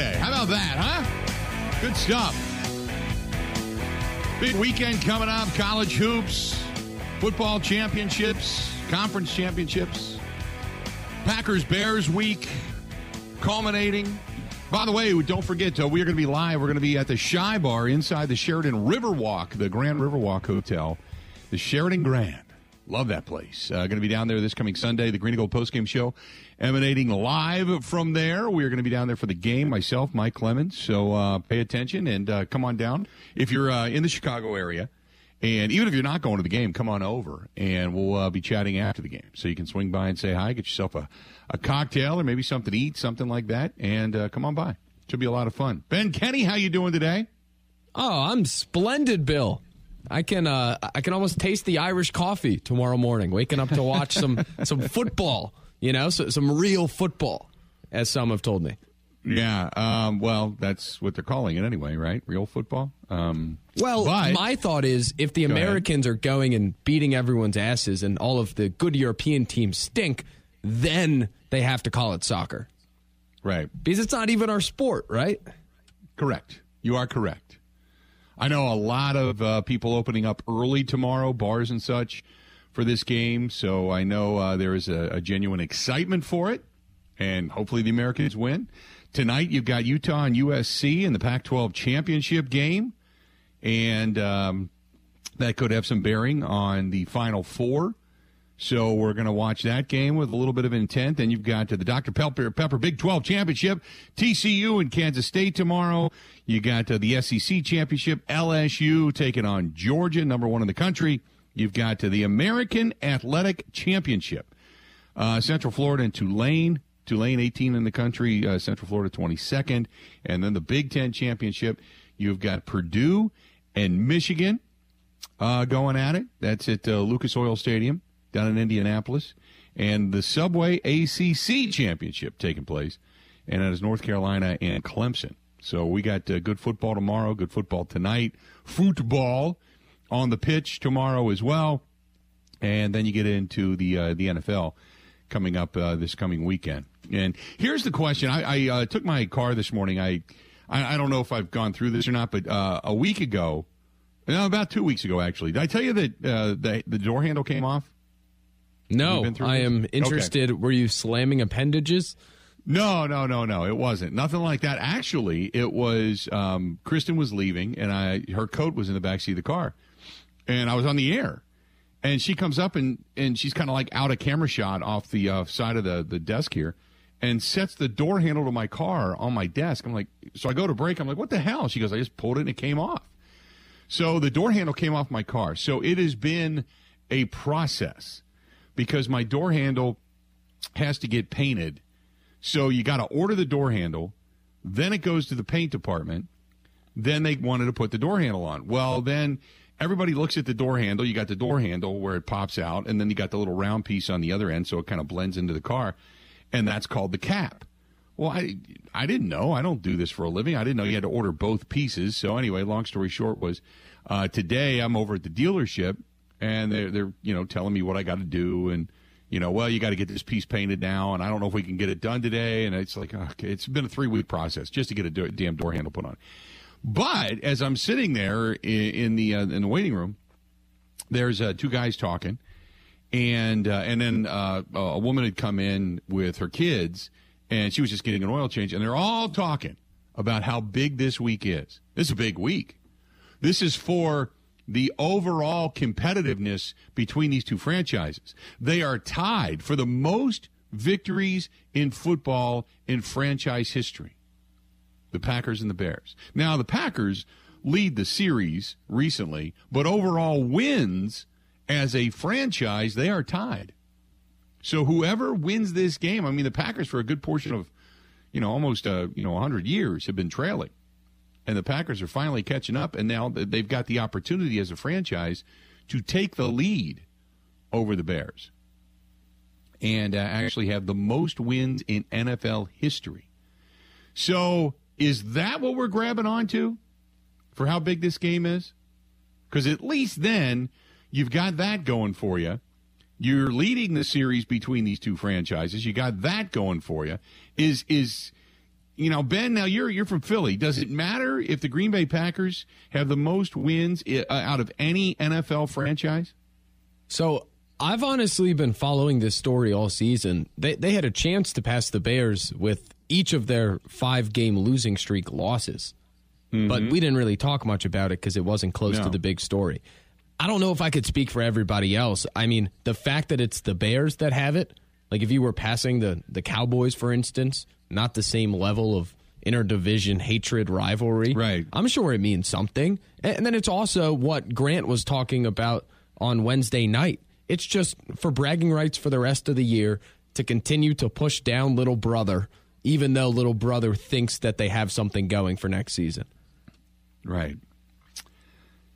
How about that, huh? Good stuff. Big weekend coming up. College hoops, football championships, conference championships, Packers Bears week culminating. By the way, don't forget, uh, we are going to be live. We're going to be at the Chi Bar inside the Sheraton Riverwalk, the Grand Riverwalk Hotel, the Sheraton Grand. Love that place. Uh, going to be down there this coming Sunday, the Green and Gold postgame show emanating live from there. We are going to be down there for the game, myself, Mike Clemens. So uh, pay attention and uh, come on down. If you're uh, in the Chicago area, and even if you're not going to the game, come on over and we'll uh, be chatting after the game. So you can swing by and say hi, get yourself a, a cocktail or maybe something to eat, something like that, and uh, come on by. It should be a lot of fun. Ben Kenny, how you doing today? Oh, I'm splendid, Bill. I can uh, I can almost taste the Irish coffee tomorrow morning. Waking up to watch some some football, you know, so, some real football, as some have told me. Yeah, um, well, that's what they're calling it anyway, right? Real football. Um, well, but, my thought is if the Americans ahead. are going and beating everyone's asses, and all of the good European teams stink, then they have to call it soccer, right? Because it's not even our sport, right? Correct. You are correct. I know a lot of uh, people opening up early tomorrow, bars and such, for this game. So I know uh, there is a, a, genuine excitement for it, and hopefully the Americans win. Tonight you've got Utah and USC in the Pac-12 championship game, and um, that could have some bearing on the Final Four. So we're going to watch that game with a little bit of intent. Then you've got the Dr. Pepper, Pepper Big 12 Championship, TCU and Kansas State tomorrow. You got uh, the SEC Championship, LSU taking on Georgia, number one in the country. You've got uh, the American Athletic Championship, uh, Central Florida and Tulane. Tulane 18 in the country, uh, Central Florida 22nd. And then the Big Ten Championship, you've got Purdue and Michigan uh, going at it. That's at uh, Lucas Oil Stadium down in Indianapolis, and the Subway ACC Championship taking place, and that is North Carolina and Clemson. So we got uh, good football tomorrow, good football tonight, football on the pitch tomorrow as well, and then you get into the uh, the NFL coming up uh, this coming weekend. And here's the question: I, I uh, took my car this morning. I, I, I don't know if I've gone through this or not, but uh, a week ago, no, about two weeks ago actually, did I tell you that uh, the the door handle came off? No, I am interested. Okay. Were you slamming appendages? No, no, no, no. It wasn't. Nothing like that. Actually, it was um, Kristen was leaving, and I her coat was in the back seat of the car, and I was on the air, and she comes up and and she's kind of like out of camera shot off the uh, side of the the desk here, and sets the door handle to my car on my desk. I'm like, so I go to break. I'm like, what the hell? She goes, I just pulled it and it came off. So the door handle came off my car. So it has been a process because my door handle has to get painted. So you got to order the door handle, then it goes to the paint department. Then they wanted to put the door handle on. Well, then everybody looks at the door handle. You got the door handle where it pops out, and then you got the little round piece on the other end, so it kind of blends into the car, and that's called the cap. Well, I I didn't know. I don't do this for a living. I didn't know you had to order both pieces. So anyway, long story short was uh, today I'm over at the dealership and they're they're you know telling me what I got to do and you know well you got to get this piece painted now and I don't know if we can get it done today and it's like okay it's been a three week process just to get a do- damn door handle put on. But as I'm sitting there in, in the uh, in the waiting room, there's uh, two guys talking, and uh, and then uh, a woman had come in with her kids, and she was just getting an oil change, and they're all talking about how big this week is. This is a big week. This is for the overall competitiveness between these two franchises. They are tied for the most victories in football in franchise history. The Packers and the Bears. Now, the Packers lead the series recently, but overall wins as a franchise, they are tied. So whoever wins this game, I mean, the Packers for a good portion of, you know, almost uh, you know 100 years have been trailing and the Packers are finally catching up, and now they've got the opportunity as a franchise to take the lead over the Bears and uh, actually have the most wins in NFL history. So, is that what we're grabbing onto for how big this game is? Because at least then you've got that going for you. You're leading the series between these two franchises. You got that going for you. Is is you know, Ben, now you're you're from Philly. Does it matter if the Green Bay Packers have the most wins uh, out of any NFL franchise? So I've honestly been following this story all season. They they had a chance to pass the Bears with each of their five game losing streak losses, mm-hmm. but we didn't really talk much about it because it wasn't close no. to the big story. I don't know if I could speak for everybody else. I mean, the fact that it's the Bears that have it, like if you were passing the the Cowboys, for instance, not the same level of interdivision hatred rivalry. Right. I'm sure it means something. And then it's also what Grant was talking about on Wednesday night. It's just for bragging rights for the rest of the year to continue to push down little brother, even though little brother thinks that they have something going for next season. Right.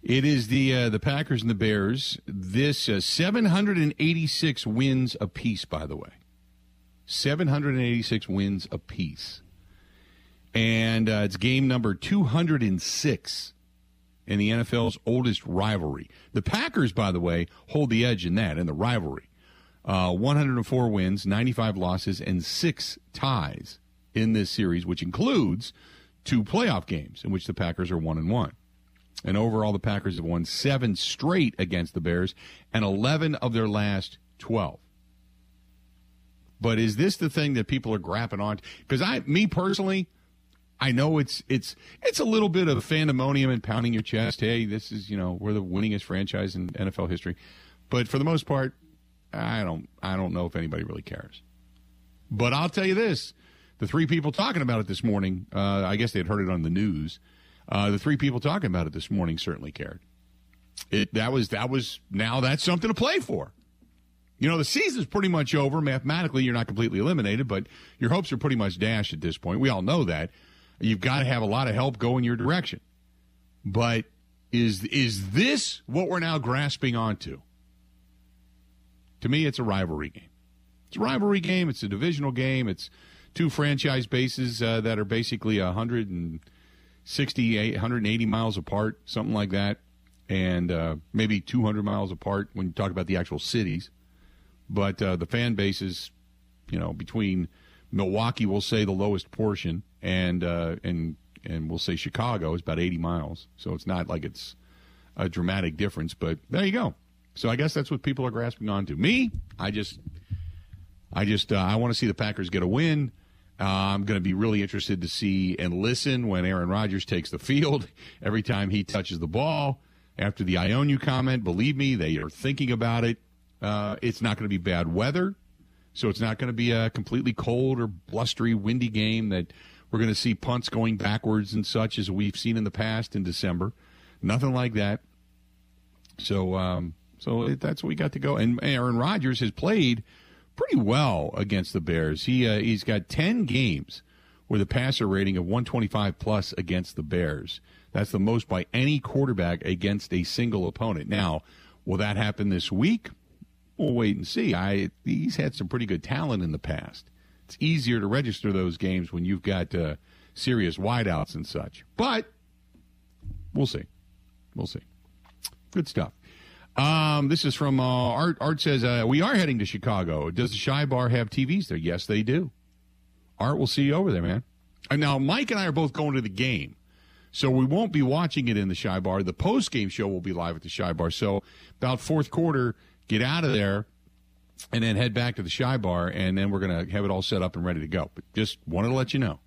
It is the uh, the Packers and the Bears. This uh, 786 wins apiece, by the way. 786 wins apiece. And uh, it's game number 206 in the NFL's oldest rivalry. The Packers, by the way, hold the edge in that, in the rivalry. Uh, 104 wins, 95 losses, and six ties in this series, which includes two playoff games in which the Packers are one and one. And overall, the Packers have won seven straight against the Bears and 11 of their last 12. But is this the thing that people are grappling on? Because I, me personally, I know it's it's it's a little bit of pandemonium and pounding your chest. Hey, this is you know we're the winningest franchise in NFL history, but for the most part, I don't I don't know if anybody really cares. But I'll tell you this: the three people talking about it this morning, uh, I guess they had heard it on the news. Uh, the three people talking about it this morning certainly cared. It that was that was now that's something to play for. You know, the season's pretty much over. Mathematically, you're not completely eliminated, but your hopes are pretty much dashed at this point. We all know that. You've got to have a lot of help go in your direction. But is is this what we're now grasping onto? To me, it's a rivalry game. It's a rivalry game. It's a divisional game. It's two franchise bases uh, that are basically 160, 180 miles apart, something like that, and uh, maybe 200 miles apart when you talk about the actual cities. But uh, the fan base is, you know, between Milwaukee, we'll say the lowest portion, and uh, and and we'll say Chicago is about 80 miles. So it's not like it's a dramatic difference, but there you go. So I guess that's what people are grasping onto. Me, I just, I just, uh, I want to see the Packers get a win. Uh, I'm going to be really interested to see and listen when Aaron Rodgers takes the field every time he touches the ball. After the Ionu comment, believe me, they are thinking about it. Uh, it's not going to be bad weather, so it's not going to be a completely cold or blustery, windy game that we're going to see punts going backwards and such as we've seen in the past in December. Nothing like that. So, um, so it, that's what we got to go. And Aaron Rodgers has played pretty well against the Bears. He uh, he's got ten games with a passer rating of 125 plus against the Bears. That's the most by any quarterback against a single opponent. Now, will that happen this week? We'll wait and see. I he's had some pretty good talent in the past. It's easier to register those games when you've got uh, serious wideouts and such. But we'll see. We'll see. Good stuff. Um, this is from uh, Art. Art says uh, we are heading to Chicago. Does the Chi Bar have TVs there? Yes, they do. Art, we'll see you over there, man. And now Mike and I are both going to the game. So we won't be watching it in the Chi Bar. The post game show will be live at the Chi Bar. So about fourth quarter, get out of there, and then head back to the Chi Bar, and then we're going to have it all set up and ready to go. But just wanted to let you know.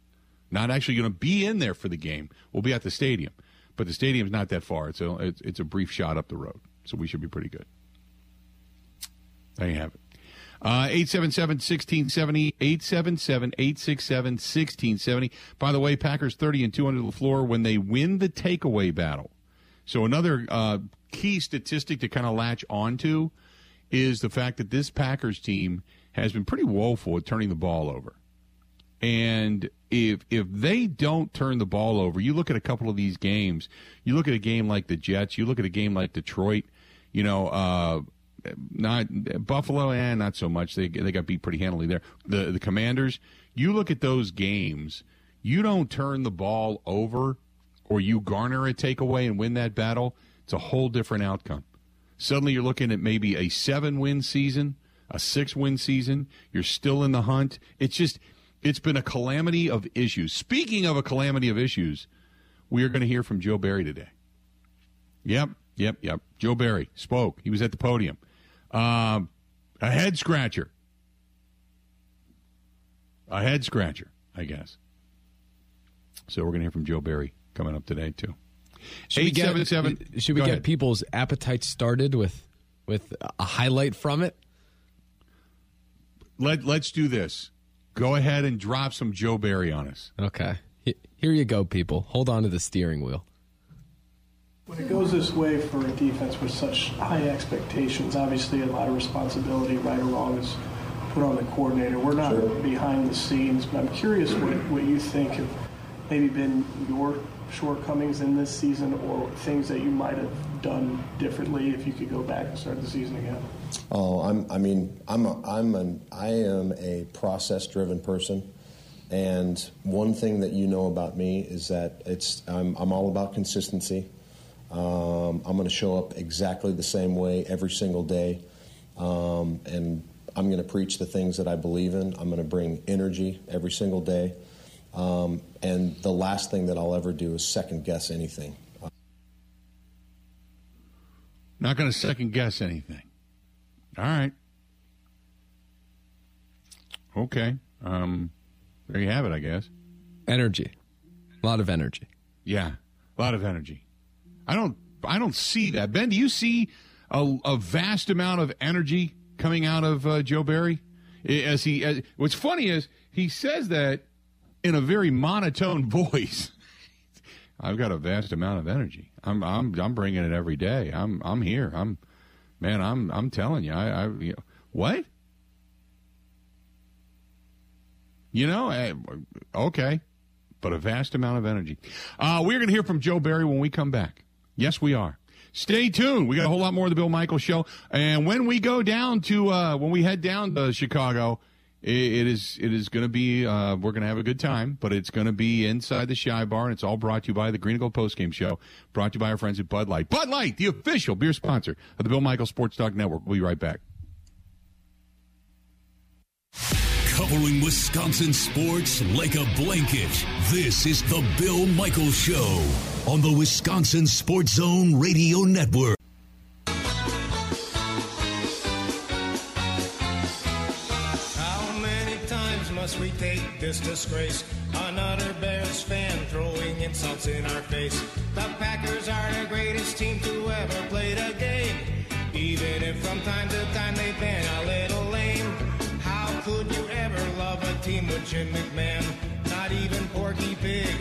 Not actually going to be in there for the game. We'll be at the stadium, but the stadium's not that far. It's a, it's, it's a brief shot up the road, so we should be pretty good. There you have it. Uh, 877-1670, 877-867-1670. By the way, Packers 30 and 2 under LaFleur when they win the takeaway battle. So another uh, key statistic to kind of latch onto is the fact that this Packers team has been pretty woeful at turning the ball over. And if if they don't turn the ball over, you look at a couple of these games. You look at a game like the Jets. You look at a game like Detroit. You know, uh, not Buffalo, and eh, not so much. They they got beat pretty handily there. The the Commanders. You look at those games. You don't turn the ball over, or you garner a takeaway and win that battle. It's a whole different outcome. Suddenly you're looking at maybe a seven win season, a six win season. You're still in the hunt. It's just, It's been a calamity of issues. Speaking of a calamity of issues, we are going to hear from Joe Barry today. Yep, yep, yep. Joe Barry spoke. He was at the podium. Um, a head scratcher. A head scratcher, I guess. So we're going to hear from Joe Barry coming up today too. Should we get, should we get people's appetites started with with a highlight from it? Let Let's do this. Go ahead and drop some Joe Barry on us. Okay. Here you go, people. Hold on to the steering wheel. When it goes this way for a defense with such high expectations, obviously a lot of responsibility, right or wrong, is put on the coordinator. We're not sure. behind the scenes, but I'm curious what, what you think have maybe been your shortcomings in this season or things that you might have done differently if you could go back and start the season again? Oh, I'm, I mean, I'm a, I'm an, I am a process-driven person, and one thing that you know about me is that it's I'm, I'm all about consistency. Um, I'm going to show up exactly the same way every single day, um, and I'm going to preach the things that I believe in. I'm going to bring energy every single day. Um, and the last thing that I'll ever do is second guess anything. Not going to second guess anything. All right. Okay. Um, there you have it, I guess. Energy. A lot of energy. Yeah. A lot of energy. I don't I don't see that. Ben, do you see a, a vast amount of energy coming out of uh, Joe Barry? As he as, what's funny is he says that in a very monotone voice. I've got a vast amount of energy. I'm I'm I'm bringing it every day. I'm I'm here. I'm man. I'm I'm telling you. I, I you know, what? You know, I, okay, but a vast amount of energy. Uh, we're going to hear from Joe Barry when we come back. Yes, we are. Stay tuned. We got a whole lot more of the Bill Michaels show. And when we go down to uh, when we head down to Chicago, it is it is going to be uh, we're going to have a good time, but it's going to be inside the Chi Bar, and it's all brought to you by the Green and Gold Post Game Show, brought to you by our friends at Bud Light. Bud Light, the official beer sponsor of the Bill Michaels Sports Talk Network. We'll be right back. Covering Wisconsin sports like a blanket. This is the Bill Michaels Show on the Wisconsin Sports Zone Radio Network. Disgrace. Another Bears fan throwing insults in our face. The Packers are the greatest team to ever play the game. Even if from time to time they've been a little lame. How could you ever love a team with Jim McMahon? Not even Porky Pig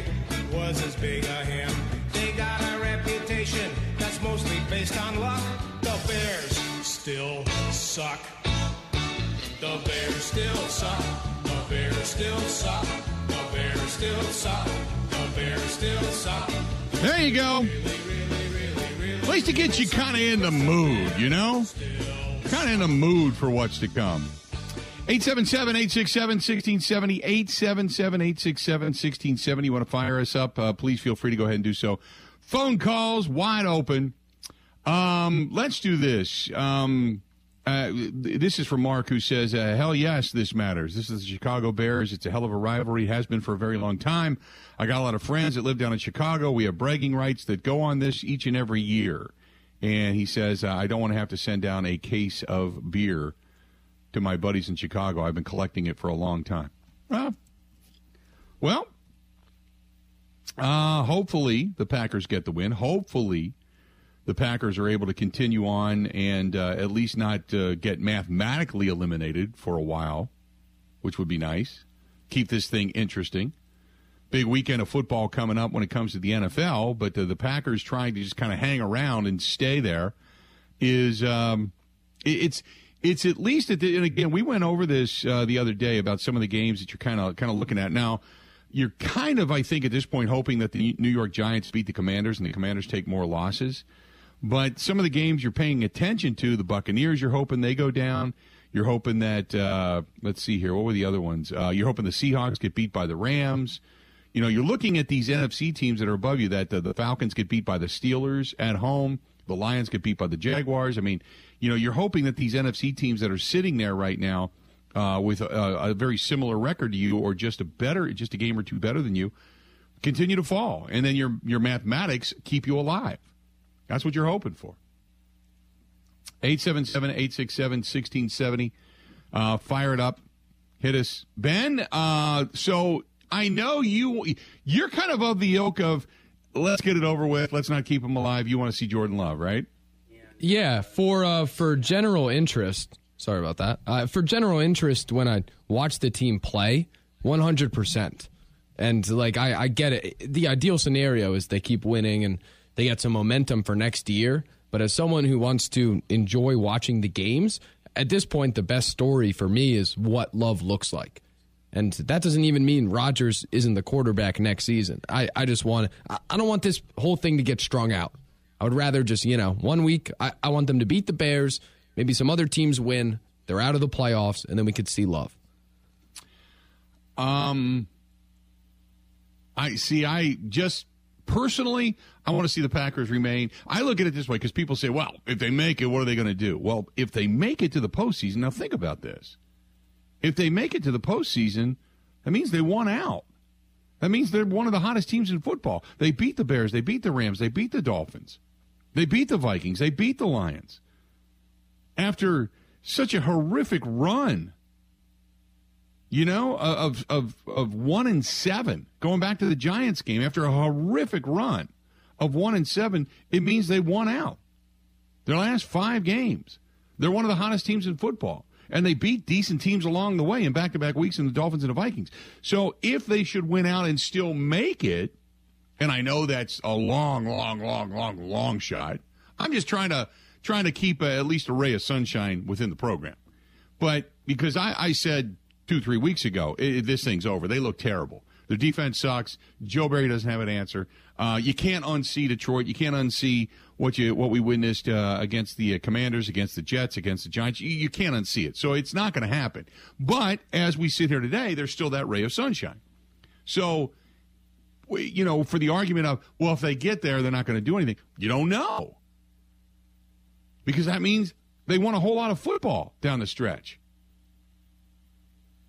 was as big a him. They got a reputation that's mostly based on luck. The Bears still suck. The Bears still suck. The Bears still. The Bears still. The Bears still. There you go. Least it gets you kind of in the mood, you know? Kind of in the mood for what's to come. 877 867 1670. 877 867 1670. You want to fire us up? Uh, please feel free to go ahead and do so. Phone calls wide open. Um, let's do this. Um, uh, this is from Mark, who says, uh, "Hell yes, this matters. This is the Chicago Bears. It's a hell of a rivalry. Has been for a very long time. I got a lot of friends that live down in Chicago. We have bragging rights that go on this each and every year." And he says, uh, "I don't want to have to send down a case of beer to my buddies in Chicago. I've been collecting it for a long time." well, uh, hopefully the Packers get the win. Hopefully the Packers are able to continue on and uh, at least not uh, get mathematically eliminated for a while, which would be nice. Keep this thing interesting. Big weekend of football coming up when it comes to the NFL, but uh, the Packers trying to just kind of hang around and stay there is um, it, it's it's at least at the, and again we went over this uh, the other day about some of the games that you're kind of kind of looking at now you're kind of, I think, at this point, hoping that the New York Giants beat the Commanders and the Commanders take more losses. But some of the games you're paying attention to, the Buccaneers, you're hoping they go down. You're hoping that uh, let's see here, what were the other ones? Uh, you're hoping the Seahawks get beat by the Rams. You know, you're looking at these NFC teams that are above you. That uh, the Falcons get beat by the Steelers at home. The Lions get beat by the Jaguars. I mean, you know, you're hoping that these NFC teams that are sitting there right now uh, with a, a very similar record to you, or just a better, just a game or two better than you, continue to fall, and then your your mathematics keep you alive. That's what you're hoping for. 877-867-1670. Uh, fire it up. Hit us. Ben, uh, so I know you you're kind of of the ilk of let's get it over with. Let's not keep him alive. You want to see Jordan Love, right? Yeah, for uh, for general interest. Sorry about that. Uh, for general interest, when I watch the team play, one hundred percent. And like I, I get it. The ideal scenario is they keep winning and they get some momentum for next year. But as someone who wants to enjoy watching the games, at this point, the best story for me is what Love looks like. And that doesn't even mean Rodgers isn't the quarterback next season. I, I just want I don't want this whole thing to get strung out. I would rather just, you know, one week I, I want them to beat the Bears, maybe some other teams win, they're out of the playoffs, and then we could see love. Um I see I just personally I want to see the Packers remain. I look at it this way because people say, well, if they make it, what are they going to do? Well, if they make it to the postseason, now think about this. If they make it to the postseason, that means they won out. That means they're one of the hottest teams in football. They beat the Bears, they beat the Rams, they beat the Dolphins, they beat the Vikings, they beat the Lions. After such a horrific run, you know, uh, of of of one and seven, going back to the Giants game after a horrific run of one and seven, it means they won out. Their last five games, they're one of the hottest teams in football and they beat decent teams along the way in back-to-back weeks in the Dolphins and the Vikings. So if they should win out and still make it, and I know that's a long, long, long, long, long shot. I'm just trying to trying to keep a, at least a ray of sunshine within the program. But because I, I said two, three weeks ago, it, this thing's over. They look terrible. Their defense sucks. Joe Barry doesn't have an answer. Uh, you can't unsee Detroit. You can't unsee what you what we witnessed uh, against the uh, Commanders, against the Jets, against the Giants. You, you can't unsee it. So it's not going to happen. But as we sit here today, there's still that ray of sunshine. So, you know, for the argument of well, if they get there, they're not going to do anything. You don't know because that means they won a whole lot of football down the stretch.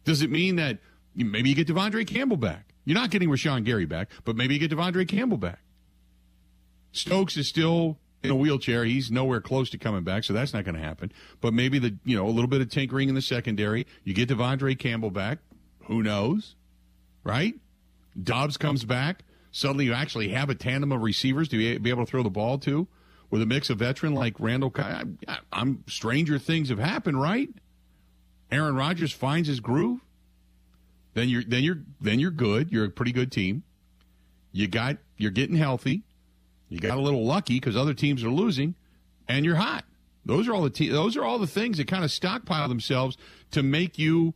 Does it mean that maybe you get De'Vondre Campbell back? You're not getting Rashan Gary back, but maybe you get De'Vondre Campbell back. Stokes is still in a wheelchair. He's nowhere close to coming back, so that's not going to happen. But maybe the you know a little bit of tinkering in the secondary. You get De'Vondre Campbell back. Who knows, right? Doubs comes back. Suddenly, you actually have a tandem of receivers to be able to throw the ball to, with a mix of veteran like Randall. I, I'm stranger things have happened, right? Aaron Rodgers finds his groove. Then you're then you're then you're good. You're a pretty good team. You got you're getting healthy. You got a little lucky because other teams are losing, and you're hot. Those are all the te- those are all the things that kind of stockpile themselves to make you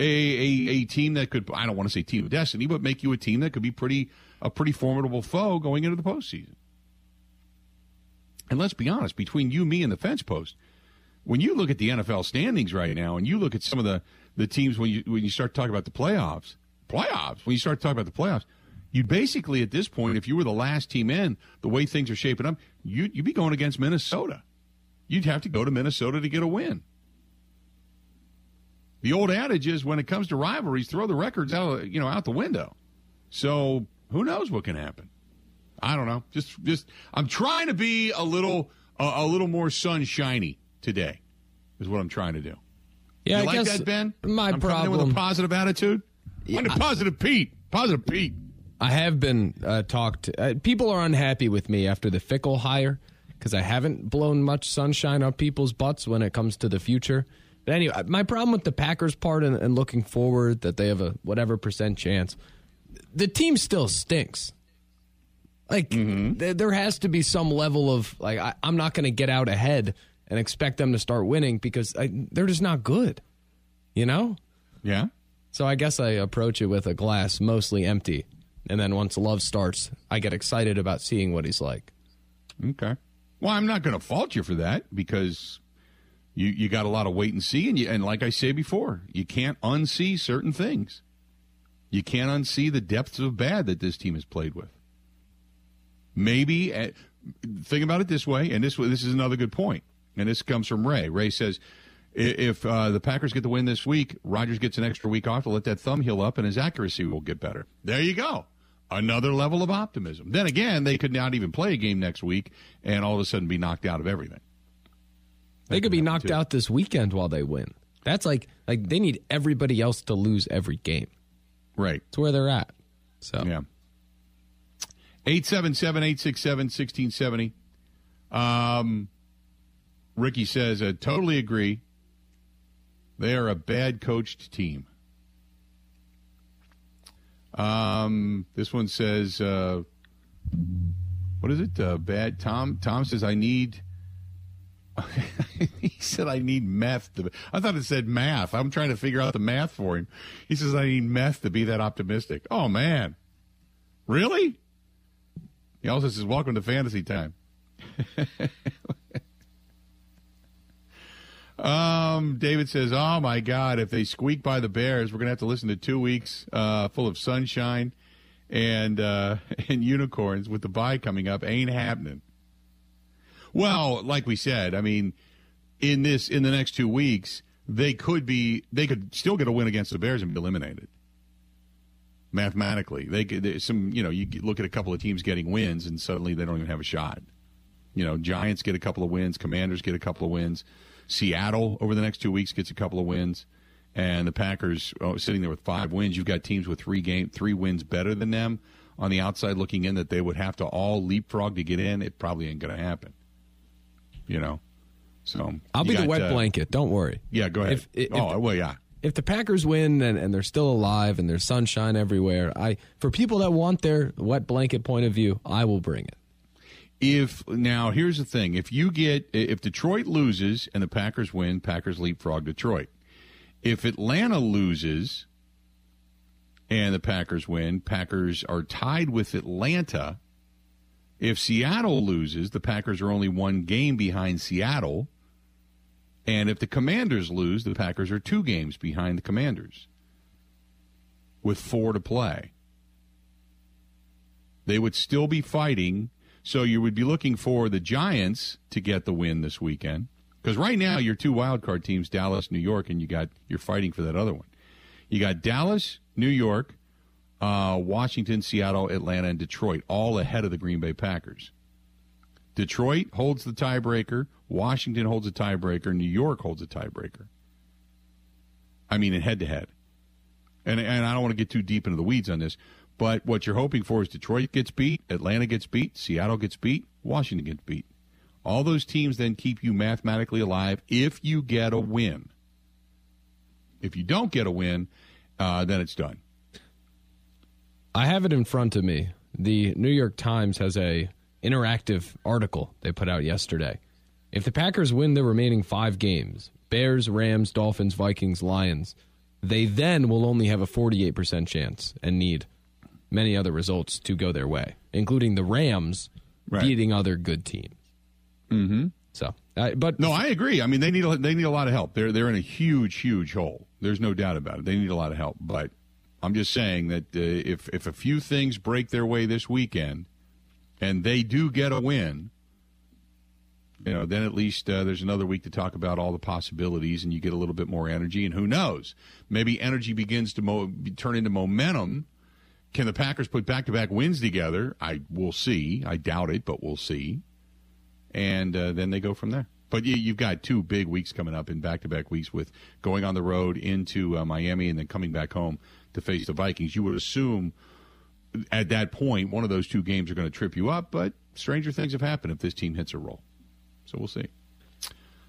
a, a a team that could I don't want to say team of destiny, but make you a team that could be pretty a pretty formidable foe going into the postseason. And let's be honest, between you, me, and the fence post, when you look at the NFL standings right now, and you look at some of the the teams when you when you start talking about the playoffs, playoffs when you start talking about the playoffs, you'd basically at this point, if you were the last team in, the way things are shaping up, you you'd be going against Minnesota. You'd have to go to Minnesota to get a win. The old adage is when it comes to rivalries, throw the records out you know out the window. So who knows what can happen? I don't know. Just just I'm trying to be a little a little more sunshiny today. Is what I'm trying to do. Yeah, you I like guess that, Ben? My I'm problem with a positive attitude. Yeah, I'm a positive Pete. Positive Pete. I have been uh, talked. Uh, people are unhappy with me after the Fickell hire because I haven't blown much sunshine up people's butts when it comes to the future. But anyway, my problem with the Packers part and, and looking forward that they have a whatever percent chance, the team still stinks. Like th- there has to be some level of like I, I'm not going to get out ahead and expect them to start winning because I, they're just not good. You know. Yeah. So I guess I approach it with a glass mostly empty. And then once love starts, I get excited about seeing what he's like. Okay. Well, I'm not going to fault you for that because you you got a lot of wait and see, and you, and like I say before, you can't unsee certain things. You can't unsee the depths of bad that this team has played with. Maybe uh, think about it this way, and this this is another good point, and this comes from Ray. Ray says, if uh, the Packers get the win this week, Rodgers gets an extra week off to let that thumb heal up, and his accuracy will get better. There you go. Another level of optimism. Then again, they could not even play a game next week and all of a sudden be knocked out of everything. They could be knocked too. out this weekend while they win. That's like like they need everybody else to lose every game. Right. It's where they're at. So Yeah. 877 867 1670. Um, Ricky says, I totally agree. They are a bad coached team. Um, this one says, uh, what is it? Uh, bad Tom. Tom says, I need. he said, I need meth. To, I thought it said math. I'm trying to figure out the math for him. He says, I need meth to be that optimistic. Oh, man. Really? He also says, Welcome to fantasy time. um, David says, Oh my God, if they squeak by the Bears, we're gonna have to listen to two weeks uh, full of sunshine and uh, and unicorns with the bye coming up. Ain't happening. Well, like we said, I mean, in this in the next two weeks, they could be they could still get a win against the Bears and be eliminated mathematically. They could some you know you look at a couple of teams getting wins and suddenly they don't even have a shot. You know, Giants get a couple of wins, Commanders get a couple of wins, Seattle over the next two weeks gets a couple of wins, and the Packers oh, sitting there with five wins. You've got teams with three game three wins better than them on the outside looking in that they would have to all leapfrog to get in. It probably ain't going to happen. You know, so I'll be the wet uh, blanket. Don't worry. Yeah, go ahead. If- if- oh well, yeah. if the Packers win and, and they're still alive and there's sunshine everywhere, I for people that want their wet blanket point of view, I will bring it. If now here's the thing. If you get if detroit loses and the packers win packers leapfrog detroit. If atlanta loses and the packers win packers are tied with atlanta. If seattle loses the packers are only one game behind seattle. And if the commanders lose the packers are two games behind the commanders with four to play. They would still be fighting. So you would be looking for the Giants to get the win this weekend. Because right now your two wild card teams, Dallas, New York, and you got you're fighting for that other one. You got Dallas, New York, uh, Washington, Seattle, Atlanta, and Detroit, all ahead of the Green Bay Packers. Detroit holds the tiebreaker. Washington holds a tiebreaker. New York holds a tiebreaker. I mean, in head to head. And and I don't want to get too deep into the weeds on this, but what you're hoping for is Detroit gets beat, Atlanta gets beat, Seattle gets beat, Washington gets beat. All those teams then keep you mathematically alive if you get a win. If you don't get a win, uh, then it's done. I have it in front of me. The New York Times has a interactive article they put out yesterday. If the Packers win the remaining 5 games, Bears, Rams, Dolphins, Vikings, Lions, they then will only have a 48% chance and need many other results to go their way, including the Rams Right. beating other good teams. Mm-hmm. So, uh, but No, I agree. I mean, they need a, they need a lot of help. They're they're in a huge, huge hole. There's no doubt about it. They need a lot of help. But I'm just saying that uh, if if a few things break their way this weekend, and they do get a win, you know, then at least uh, there's another week to talk about all the possibilities, and you get a little bit more energy. And who knows? Maybe energy begins to mo- turn into momentum. Can the Packers put back to back wins together? I will see. I doubt it, but we'll see and uh, then they go from there. But you, you've got two big weeks coming up in back-to-back weeks with going on the road into uh, Miami and then coming back home to face the Vikings. You would assume at that point one of those two games are going to trip you up, but stranger things have happened if this team hits a roll. So we'll see.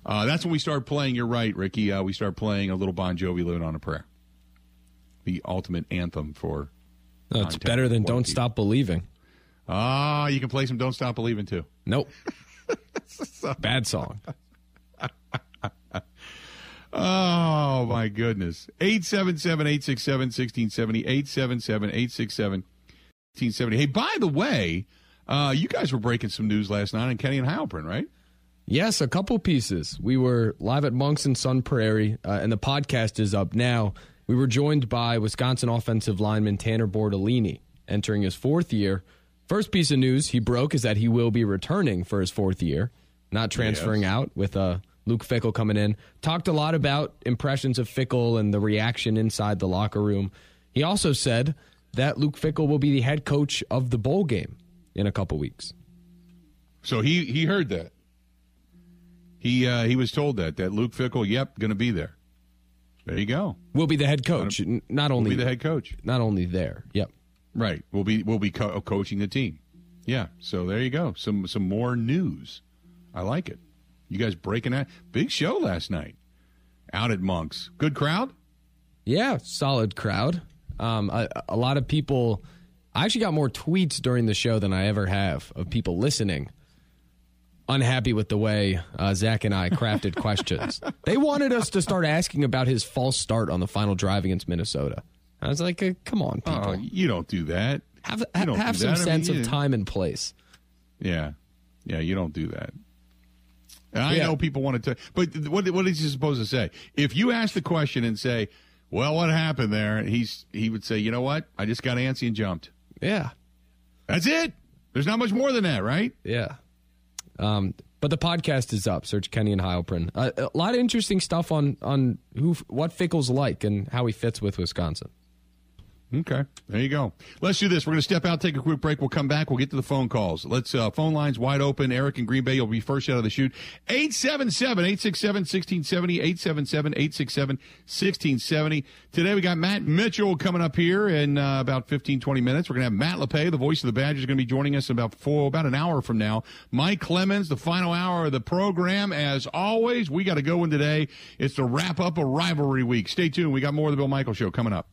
Uh, that's when we start playing. You're right, Ricky. Uh, we start playing a little Bon Jovi, "Living on a Prayer," the ultimate anthem for. No, it's better than Don't. Stop Believing. Ah, you can play some "Don't Stop Believing" too. Nope. Bad song. Oh my goodness. 877-867-1670, 877-867-1670. Hey, by the way, uh, you guys were breaking some news last night on Kenny and Heilprin, right? Yes, a couple pieces. We were live at Monks and Sun Prairie, uh, and the podcast is up now. We were joined by Wisconsin offensive lineman Tanner Bortolini, entering his fourth year. First piece of news he broke is that he will be returning for his fourth year, not transferring out with a Luke Fickell coming in. Talked a lot about impressions of Fickell and the reaction inside the locker room. He also said that Luke Fickell will be the head coach of the bowl game in a couple weeks. So he he heard that. He uh, he was told that that Luke Fickell, yep, going to be there. There you go. We'll be the head coach, not Will only be the head coach. not only there. Yep. Right. We'll be we'll be co- coaching the team. Yeah. So there you go. Some some more news. I like it. You guys breaking that big show last night out at Monks. Good crowd. Yeah, solid crowd. Um, a, a lot of people. I actually got more tweets during the show than I ever have of people listening, unhappy with the way uh, Zach and I crafted questions. They wanted us to start asking about his false start on the final drive against Minnesota. I was like, uh, "Come on, people, Oh, you don't do that. have ha- have some that. I sense mean, of time and place." Yeah, yeah. You don't do that. And I Yeah. know people want to, but what what is he supposed to say? If you ask the question and say, "Well, what happened there?" He's he would say, "You know what? I just got antsy and jumped." Yeah, That's it. There's not much more than that, right? yeah. Um, but the podcast is up. Search Kenny and Heilprin. Uh, a lot of interesting stuff on on who what Fickell's like and how he fits with Wisconsin. Okay, there you go. Let's do this. We're going to step out, take a quick break. We'll come back. We'll get to the phone calls. Let's uh, phone lines wide open. Eric in Green Bay, you'll be first out of the shoot. 877-867-1670, 877-867-1670. Today we got Matt Mitchell coming up here in uh, about 15, 20 minutes. We're going to have Matt Lepay, the voice of the Badgers, going to be joining us about four, about an hour from now. Mike Clemens, the final hour of the program. As always, we got to go in today. It's to wrap up a rivalry week. Stay tuned. We got more of the Bill Michael Show coming up.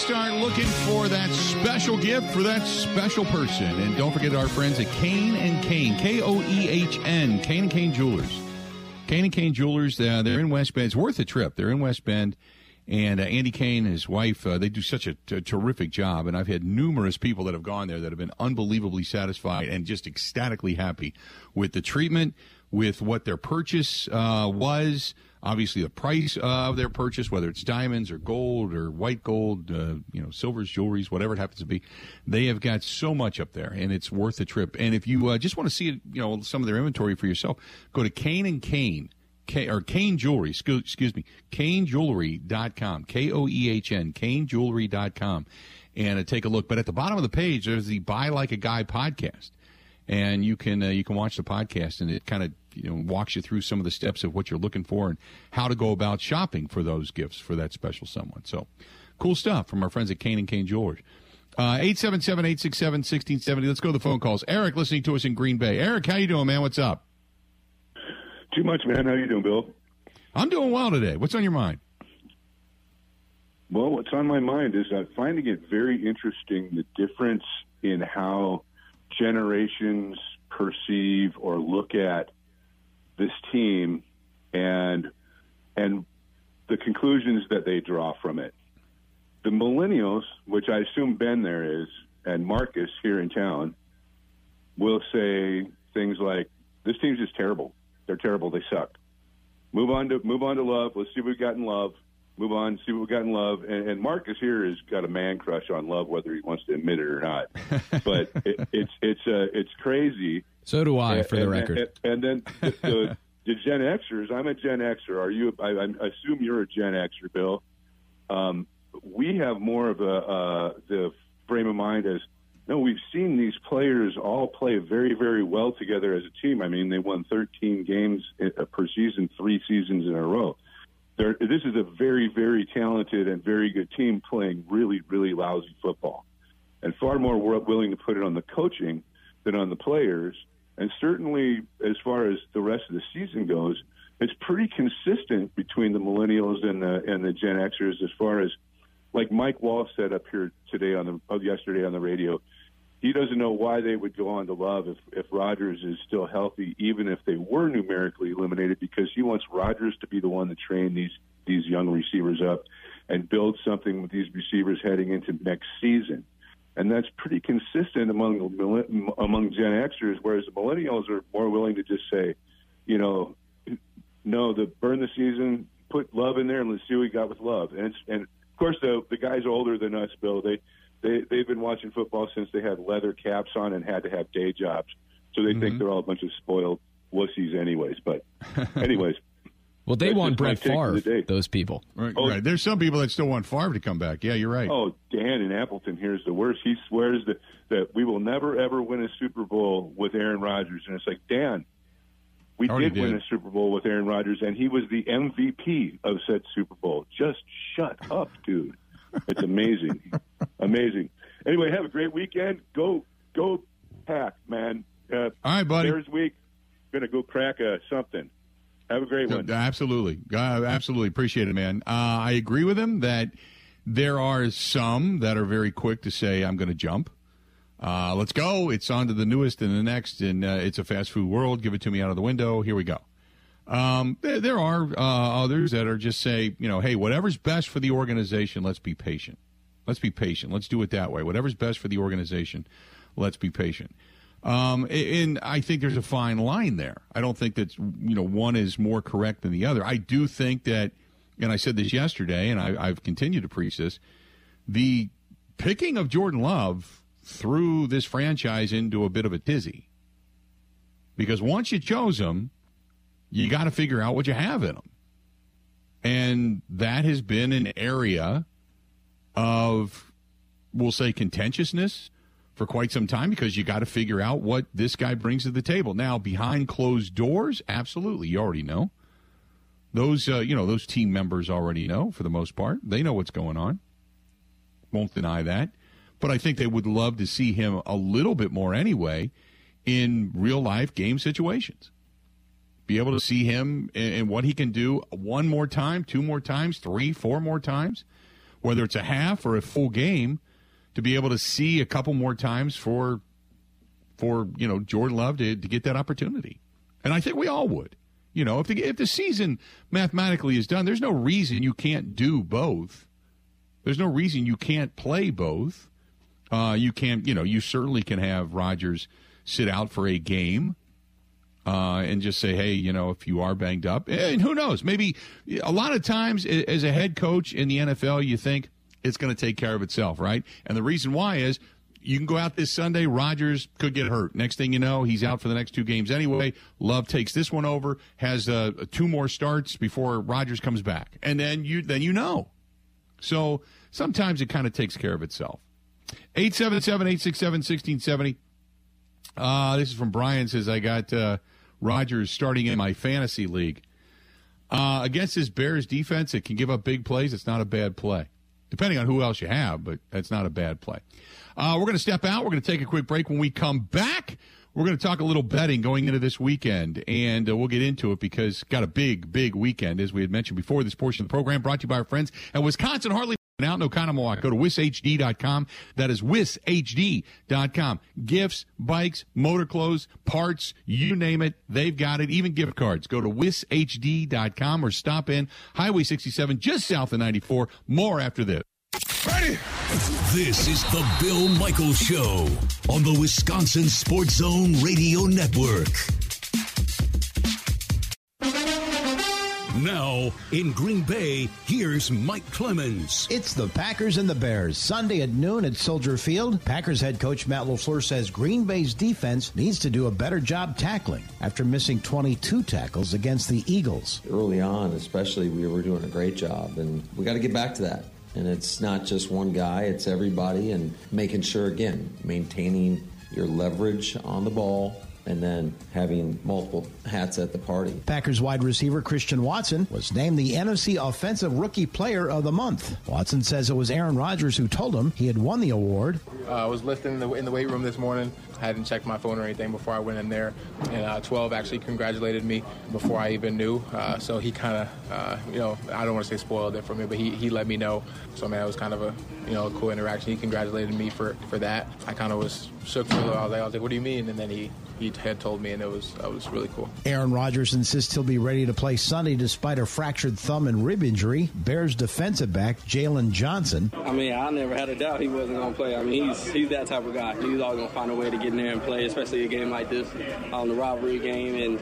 Start looking for that special gift for that special person. And don't forget our friends at Koehn and Koehn, K O E H N, Koehn and Koehn Jewelers. Koehn and Koehn Jewelers, uh, they're in West Bend. It's worth a trip. They're in West Bend. And uh, Andy Koehn and his wife, uh, they do such a, t- terrific job. And I've had numerous people that have gone there that have been unbelievably satisfied and just ecstatically happy with the treatment, with what their purchase uh, was, obviously the price of their purchase, whether it's diamonds or gold or white gold, uh, you know, silvers, jewelries, whatever it happens to be. They have got so much up there, and it's worth the trip. And if you uh, just want to see, you know, some of their inventory for yourself, go to Koehn and Koehn. K, or Koehn Jewelry, excuse, excuse me, KoehnJewelry.com, K O E H N, KoehnJewelry.com, and uh, take a look. But at the bottom of the page, there's the Buy Like a Guy podcast, and you can uh, you can watch the podcast, and it kind of you know walks you through some of the steps of what you're looking for and how to go about shopping for those gifts for that special someone. So, cool stuff from our friends at Koehn and Koehn Jewelry. Uh, 877-867-1670. Let's go to the phone calls. Eric listening to us in Green Bay. Eric, how you doing, man? What's up? Too much, man. How you doing, Bill? I'm doing well today. What's on your mind? Well, what's on my mind is I'm finding it very interesting the difference in how generations perceive or look at this team and and the conclusions that they draw from it. The millennials, which I assume Ben there is, and Marcus here in town, will say things like, "This team's just terrible. They're terrible. They suck." Move on to move on to love. Let's see what we got in love. Move on, see what we got in love. And, and Marcus here has got a man crush on love, whether he wants to admit it or not. But it, it's it's uh, it's crazy. So do I, for the And- record. And, and then the, the, the Gen Xers. I'm a Gen Xer. Are you? I, I assume you're a Gen Xer, Bill. Um, we have more of a uh, the frame of mind as no. We've seen these players all play very, very well together as a team. I mean, they won 13 games uh, per season, three seasons in a row. They're, this is a very, very talented and very good team playing really, really lousy football, and far more willing to put it on the coaching than on the players. And certainly, as far as the rest of the season goes, it's pretty consistent between the millennials and the and the Gen Xers as far as like Mike Wall said up here today on the oh, yesterday on the radio. He doesn't know why they would go on to love if if Rodgers is still healthy, even if they were numerically eliminated, because he wants Rodgers to be the one to train these these young receivers up and build something with these receivers heading into next season. And that's pretty consistent among among Gen Xers, whereas the millennials are more willing to just say, you know, no, the burn the season, put love in there, and let's see what we got with love. And it's, and of course, the the guys older than us, Bill, they they they've been watching football since they had leather caps on and had to have day jobs, so they mm-hmm. think they're all a bunch of spoiled wussies, anyways. But anyways. Well, they want Brett Favre. Those people, right, oh, right? There's some people that still want Favre to come back. Yeah, you're right. Oh, Dan in Appleton here's the worst. He swears that that we will never ever win a Super Bowl with Aaron Rodgers, and it's like Dan, we did, did, win a Super Bowl with Aaron Rodgers, and he was the MVP of said Super Bowl. Just shut up, dude. It's amazing, amazing. Anyway, have a great weekend. Go, go, pack, man. Uh, All right, buddy. Bears week. Going to go crack a something. Have a great one. Absolutely, uh, absolutely appreciate it, man. Uh, I agree with him that there are some that are very quick to say, "I'm going to jump." Uh, let's go. It's on to the newest and the next, and uh, it's a fast food world. Give it to me out of the window. Here we go. Um, there, there, are uh, others that are just say, you know, hey, whatever's best for the organization, let's be patient. Let's be patient. Let's do it that way. Whatever's best for the organization, let's be patient. Um, and I think there's a fine line there. I don't think that you know one is more correct than the other. I do think that, and I said this yesterday, and I, I've continued to preach this: the picking of Jordan Love threw this franchise into a bit of a tizzy. Because once you chose him, you got to figure out what you have in him. And that has been an area of, we'll say, contentiousness for quite some time because you got to figure out what this guy brings to the table. Now, behind closed doors, absolutely, you already know. Those, uh, you know, those team members already know for the most part. They know what's going on. Won't deny that but I think they would love to see him a little bit more anyway in real life game situations. Be able to see him and what he can do one more time, two more times, three, four more times, whether it's a half or a full game, to be able to see a couple more times for for you know Jordan Love to, to get that opportunity. And I think we all would. You know, if the if the season mathematically is done, there's no reason you can't do both. There's no reason you can't play both. Uh, you can't, you know, you certainly can have Rodgers sit out for a game uh, and just say, hey, you know, if you are banged up, and who knows, maybe a lot of times as a head coach in the NFL, you think it's going to take care of itself, right? And the reason why is you can go out this Sunday. Rodgers could get hurt. Next thing you know, he's out for the next two games anyway. Love takes this one over, has uh, two more starts before Rodgers comes back, and then you then you know. So sometimes it kind of takes care of itself. 877 867 1670. Uh, this is from Brian says, I got uh, Rodgers starting in my fantasy league. Uh, against this Bears defense, it can give up big plays. It's not a bad play, depending on who else you have, but that's not a bad play. Uh, we're going to step out. We're going to take a quick break. When we come back, we're going to talk a little betting going into this weekend, and uh, we'll get into it because got a big, big weekend, as we had mentioned before. This portion of the program brought to you by our friends at Wisconsin Harley out in Oconomowoc. Go to wishd.com. That is wishd.com. Gifts, bikes, motor clothes, parts, you name it, they've got it. Even gift cards. Go to wishd.com or stop in Highway 67 just south of 94. More after this. Ready? This is the Bill Michaels Show on the Wisconsin Sports Zone Radio Network. Now, in Green Bay, here's Mike Clemens. It's the Packers and the Bears. Sunday at noon at Soldier Field. Packers head coach Matt LaFleur says Green Bay's defense needs to do a better job tackling after missing 22 tackles against the Eagles. Early on, especially, we were doing a great job, and we got to get back to that. And it's not just one guy, it's everybody, and making sure, again, maintaining your leverage on the ball and then having multiple hats at the party. Packers wide receiver Christian Watson was named the NFC Offensive Rookie Player of the Month. Watson says it was Aaron Rodgers who told him he had won the award. Uh, I was lifting in the, in the weight room this morning. I hadn't checked my phone or anything before I went in there, and uh, 12 actually congratulated me before I even knew. Uh, so he kind of, uh, you know, I don't want to say spoiled it for me, but he, he let me know. So I mean, it was kind of a, you know, a cool interaction. He congratulated me for, for that. I kind of was shook for a little. I was like, I was like, what do you mean? And then he he he had told me, and it was it was really cool. Aaron Rodgers insists he'll be ready to play Sunday despite a fractured thumb and rib injury. Bears defensive back Jalen Johnson. I mean, I never had a doubt he wasn't going to play. I mean, he's he's that type of guy. He's always going to find a way to get in there and play, especially a game like this, on the rivalry game. And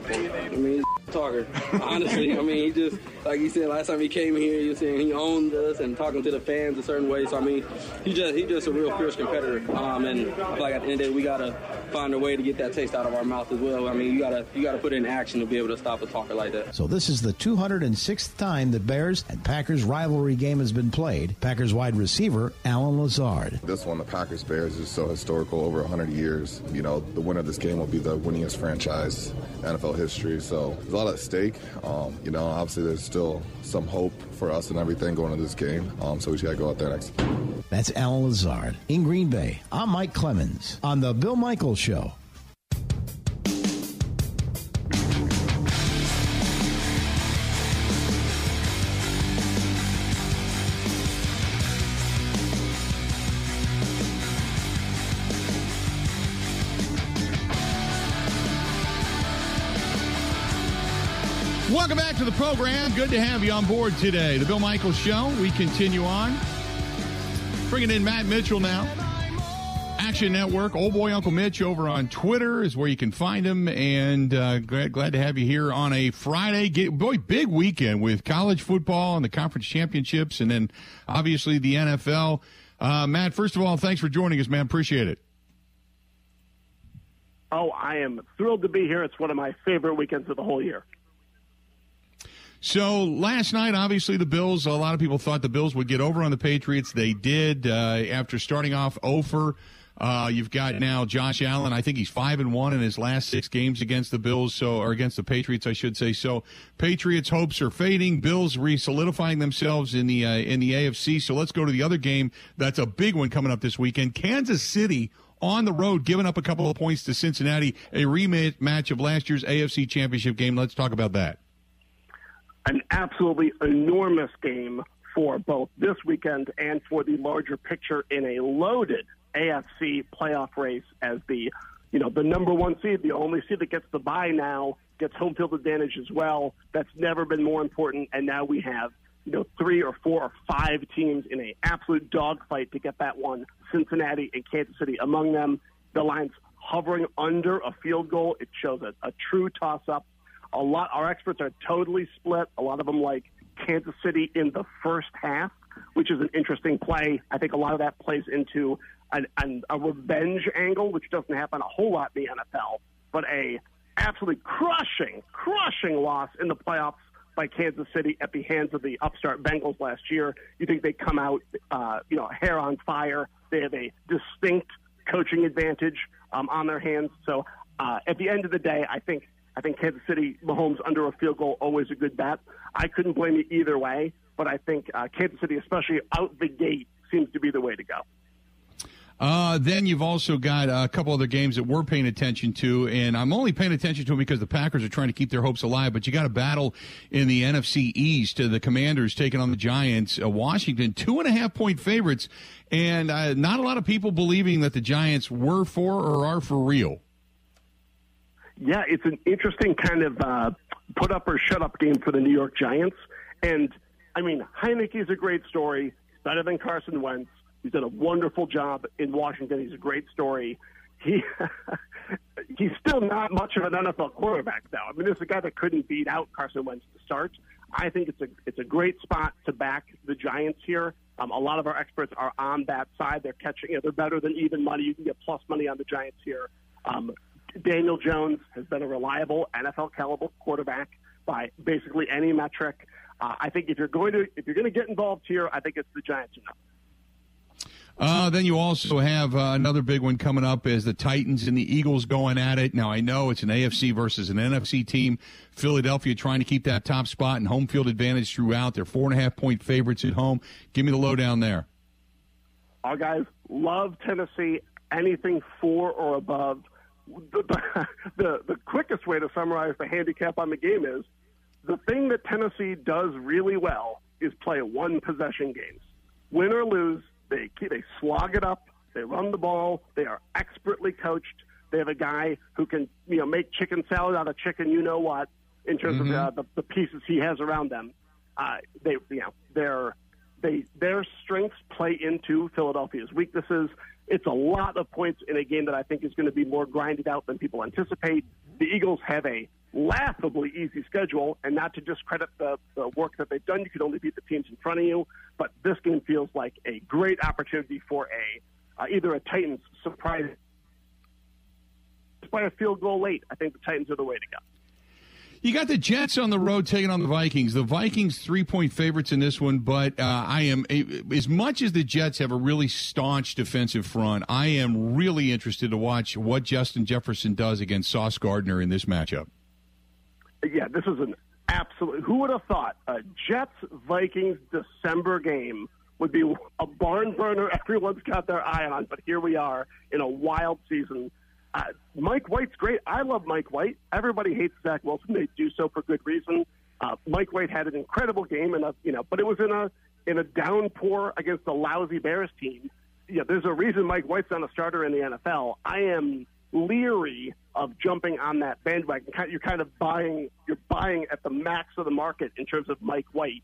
I mean, he's a talker. Honestly, I mean, he just like he said last time he came here, he was saying he owned us and talking to the fans a certain way. So I mean, he just he just a real fierce competitor. Um, and I feel like at the end of the day, we gotta find a way to get that taste out of our mouth as well. I mean, you gotta you gotta put it in action to be able to stop a talker like that. So this is the 206th time the Bears and Packers rivalry game has been played. Packers wide receiver Allen Lazard. This one, the Packers Bears, is so historical over 100 years. You know, the winner of this game will be the winningest franchise in NFL history. So there's a lot at stake. Um, you know, obviously there's still some hope for us and everything going into this game. Um, so we just got to go out there next. That's Allen Lazard. In Green Bay, I'm Mike Clemens on The Bill Michaels Show. Welcome back to the program. Good to have you on board today. The Bill Michaels Show. We continue on. Bringing in Matt Mitchell now. Action Network, Old Boy Uncle Mitch over on Twitter is where you can find him. And uh, glad, glad to have you here on a Friday. Get, boy, big weekend with college football and the conference championships, and then obviously the NFL. Uh, Matt, first of all, thanks for joining us, man. Appreciate it. Oh, I am thrilled to be here. It's one of my favorite weekends of the whole year. So last night, obviously, the Bills. A lot of people thought the Bills would get over on the Patriots. They did. Uh, after starting off over, uh, you've got now Josh Allen. I think he's five and one in his last six games against the Bills. So, or against the Patriots, I should say. So, Patriots' hopes are fading. Bills re-solidifying themselves in the uh, in the AFC. So, let's go to the other game. That's a big one coming up this weekend. Kansas City on the road, giving up a couple of points to Cincinnati. A rematch of last year's AFC Championship game. Let's talk about that an absolutely enormous game for both this weekend and for the larger picture in a loaded AFC playoff race as the you know the number one seed, the only seed that gets the bye now gets home field advantage as well. That's never been more important, and now we have you know three or four or five teams in a absolute dogfight to get that one. Cincinnati and Kansas City among them. The Lions hovering under a field goal. It shows a, a true toss up a lot, our experts are totally split. A lot of them like Kansas City in the first half, which is an interesting play. I think a lot of that plays into an, an, a revenge angle, which doesn't happen a whole lot in the NFL, but a absolutely crushing, crushing loss in the playoffs by Kansas City at the hands of the upstart Bengals last year. You think they come out, uh, you know, hair on fire? They have a distinct coaching advantage um, on their hands. So uh, at the end of the day, I think I think Kansas City, Mahomes under a field goal, always a good bet. I couldn't blame you either way, but I think uh, Kansas City, especially out the gate, seems to be the way to go. Uh, then you've also got a couple other games that we're paying attention to, and I'm only paying attention to them because the Packers are trying to keep their hopes alive. But you got a battle in the NFC East. To the Commanders taking on the Giants. Uh, Washington, two and a half point favorites, and uh, not a lot of people believing that the Giants were for or are for real. Yeah, it's an interesting kind of uh, put up or shut up game for the New York Giants. And I mean, Heinicke's a great story, better than Carson Wentz. He's done a wonderful job in Washington. He's a great story. He he's still not much of an NFL quarterback, though. I mean, this is a guy that couldn't beat out Carson Wentz to start. I think it's a it's a great spot to back the Giants here. Um, a lot of our experts are on that side. They're catching. You know, they're better than even money. You can get plus money on the Giants here. Um, Daniel Jones has been a reliable NFL caliber quarterback by basically any metric. Uh, I think if you're going to if you're going to get involved here, I think it's the Giants enough. Uh, then you also have uh, another big one coming up as the Titans and the Eagles going at it. Now I know it's an AFC versus an NFC team. Philadelphia trying to keep that top spot and home field advantage throughout. They're four and a half point favorites at home. Give me the lowdown there. Our guys love Tennessee. Anything four or above the, the the quickest way to summarize the handicap on the game is the thing that Tennessee does really well is play one possession games. Win or lose, they they slog it up. They run the ball. They are expertly coached. They have a guy who can, you know, make chicken salad out of chicken, you know what, in terms Mhm. of uh, the, the pieces he has around them. Uh, they, you know, their they their strengths play into Philadelphia's weaknesses. It's a lot of points in a game that I think is going to be more grinded out than people anticipate. The Eagles have a laughably easy schedule, and not to discredit the, the work that they've done, you can only beat the teams in front of you. But this game feels like a great opportunity for a uh, either a Titans surprise by a field goal late. I think the Titans are the way to go. You got the Jets on the road taking on the Vikings. The Vikings three point favorites in this one, but uh, I am as much as the Jets have a really staunch defensive front. I am really interested to watch what Justin Jefferson does against Sauce Gardner in this matchup. Yeah, this is an absolute. Who would have thought a Jets Vikings December game would be a barn burner everyone's got their eye on? But here we are in a wild season. Uh, Mike White's great. I love Mike White. Everybody hates Zach Wilson. They do so for good reason. Uh, Mike White had an incredible game, and you know, but it was in a in a downpour against a lousy Bears team. Yeah, there's a reason Mike White's not a starter in the NFL. I am leery of jumping on that bandwagon. You're kind of buying you're buying at the max of the market in terms of Mike White.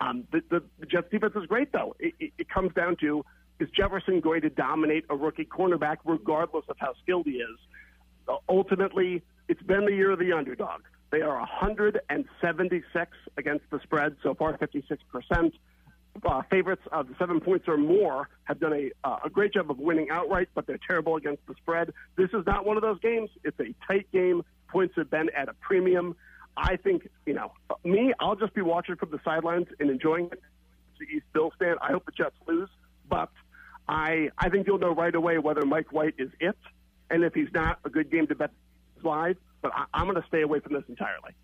Um, the, the, the Jets defense is great though. It, it, it comes down to is Jefferson going to dominate a rookie cornerback regardless of how skilled he is? Uh, ultimately, it's been the year of the underdog. They are 176 against the spread so far, 56 percent. Uh, favorites of seven points or more have done a, uh, a great job of winning outright, but they're terrible against the spread. This is not one of those games. It's a tight game. Points have been at a premium. I think, you know, me, I'll just be watching from the sidelines and enjoying it. The East Bill stand. I hope the Jets lose, but I I think you'll know right away whether Mike White is it, and if he's not, a good game to bet slide. But I, I'm going to stay away from this entirely.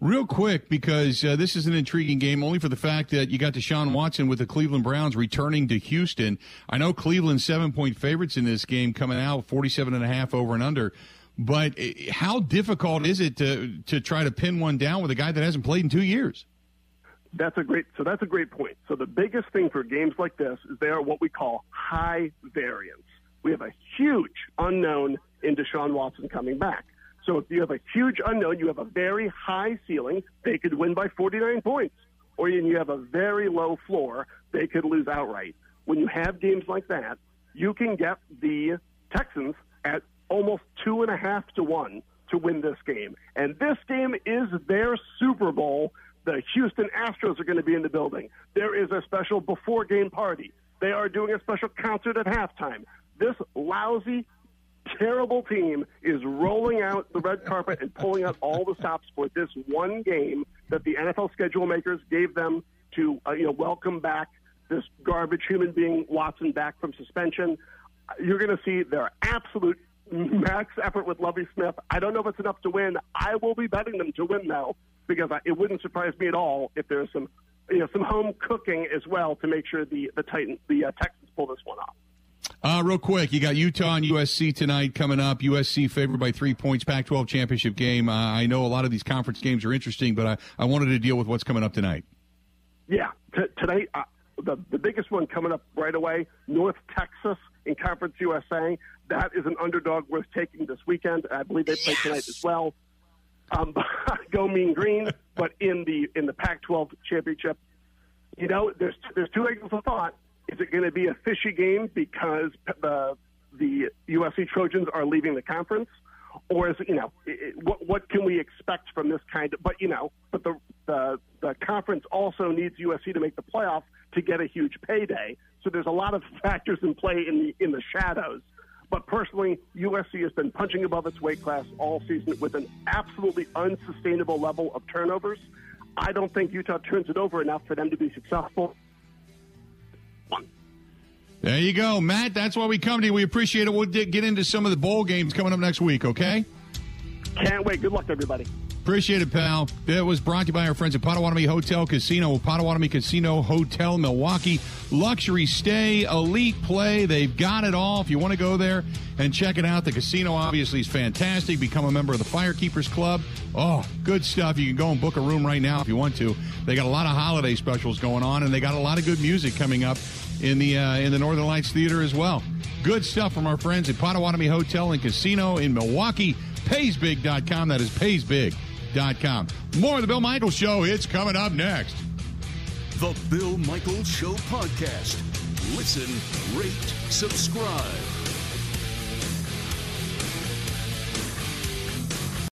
Real quick, because uh, this is an intriguing game only for the fact that you got Deshaun Watson with the Cleveland Browns returning to Houston. I know Cleveland's seven point favorites in this game coming out 47 and a half over and under. But uh, how difficult is it to, to try to pin one down with a guy that hasn't played in two years? That's a great. So that's a great point. So the biggest thing for games like this is they are what we call high variance. We have a huge unknown in Deshaun Watson coming back. So if you have a huge unknown, you have a very high ceiling. They could win by 49 points, or you have a very low floor. They could lose outright. When you have games like that, you can get the Texans at almost two and a half to one to win this game. And this game is their Super Bowl. The Houston Astros are going to be in the building. There is a special before game party. They are doing a special concert at halftime. This lousy, terrible team is rolling out the red carpet and pulling out all the stops for this one game that the NFL schedule makers gave them to uh, you know welcome back this garbage human being Watson back from suspension. You're going to see their absolute max effort with Lovie Smith. I don't know if it's enough to win. I will be betting them to win though, because I, it wouldn't surprise me at all if there's some, you know, some home cooking as well to make sure the the Titans, the uh, Texans pull this one off. Uh, real quick, you got Utah and USC tonight coming up. USC favored by three points, Pac 12 championship game. Uh, I know a lot of these conference games are interesting, but I, I wanted to deal with what's coming up tonight. Yeah, t- tonight uh, the the biggest one coming up right away, North Texas in Conference USA. That is an underdog worth taking this weekend. I believe they play tonight as well. Um, go Mean Green, but in the in the Pac-12 championship, you know, there's there's two angles of thought. Is it going to be a fishy game because the the USC Trojans are leaving the conference, or is you know it, what what can we expect from this kind of? But you know, but the the the conference also needs USC to make the playoff to get a huge payday. So there's a lot of factors in play in the in the shadows. But personally, USC has been punching above its weight class all season with an absolutely unsustainable level of turnovers. I don't think Utah turns it over enough for them to be successful. There you go, Matt. That's why we come to you. We appreciate it. We'll get into some of the bowl games coming up next week, okay? Can't wait. Good luck, everybody. Appreciate it, pal. That was brought to you by our friends at Potawatomi Hotel Casino, Potawatomi Casino Hotel, Milwaukee. Luxury stay, elite play. They've got it all. If you want to go there and check it out, the casino obviously is fantastic. Become a member of the Firekeepers Club. Oh, good stuff. You can go and book a room right now if you want to. They got a lot of holiday specials going on, and they got a lot of good music coming up in the uh, in the Northern Lights Theater as well. Good stuff from our friends at Potawatomi Hotel and Casino in Milwaukee. PaysBig.com. That is PaysBig.com. More of the Bill Michaels Show. It's coming up next. The Bill Michaels Show podcast. Listen, rate, subscribe.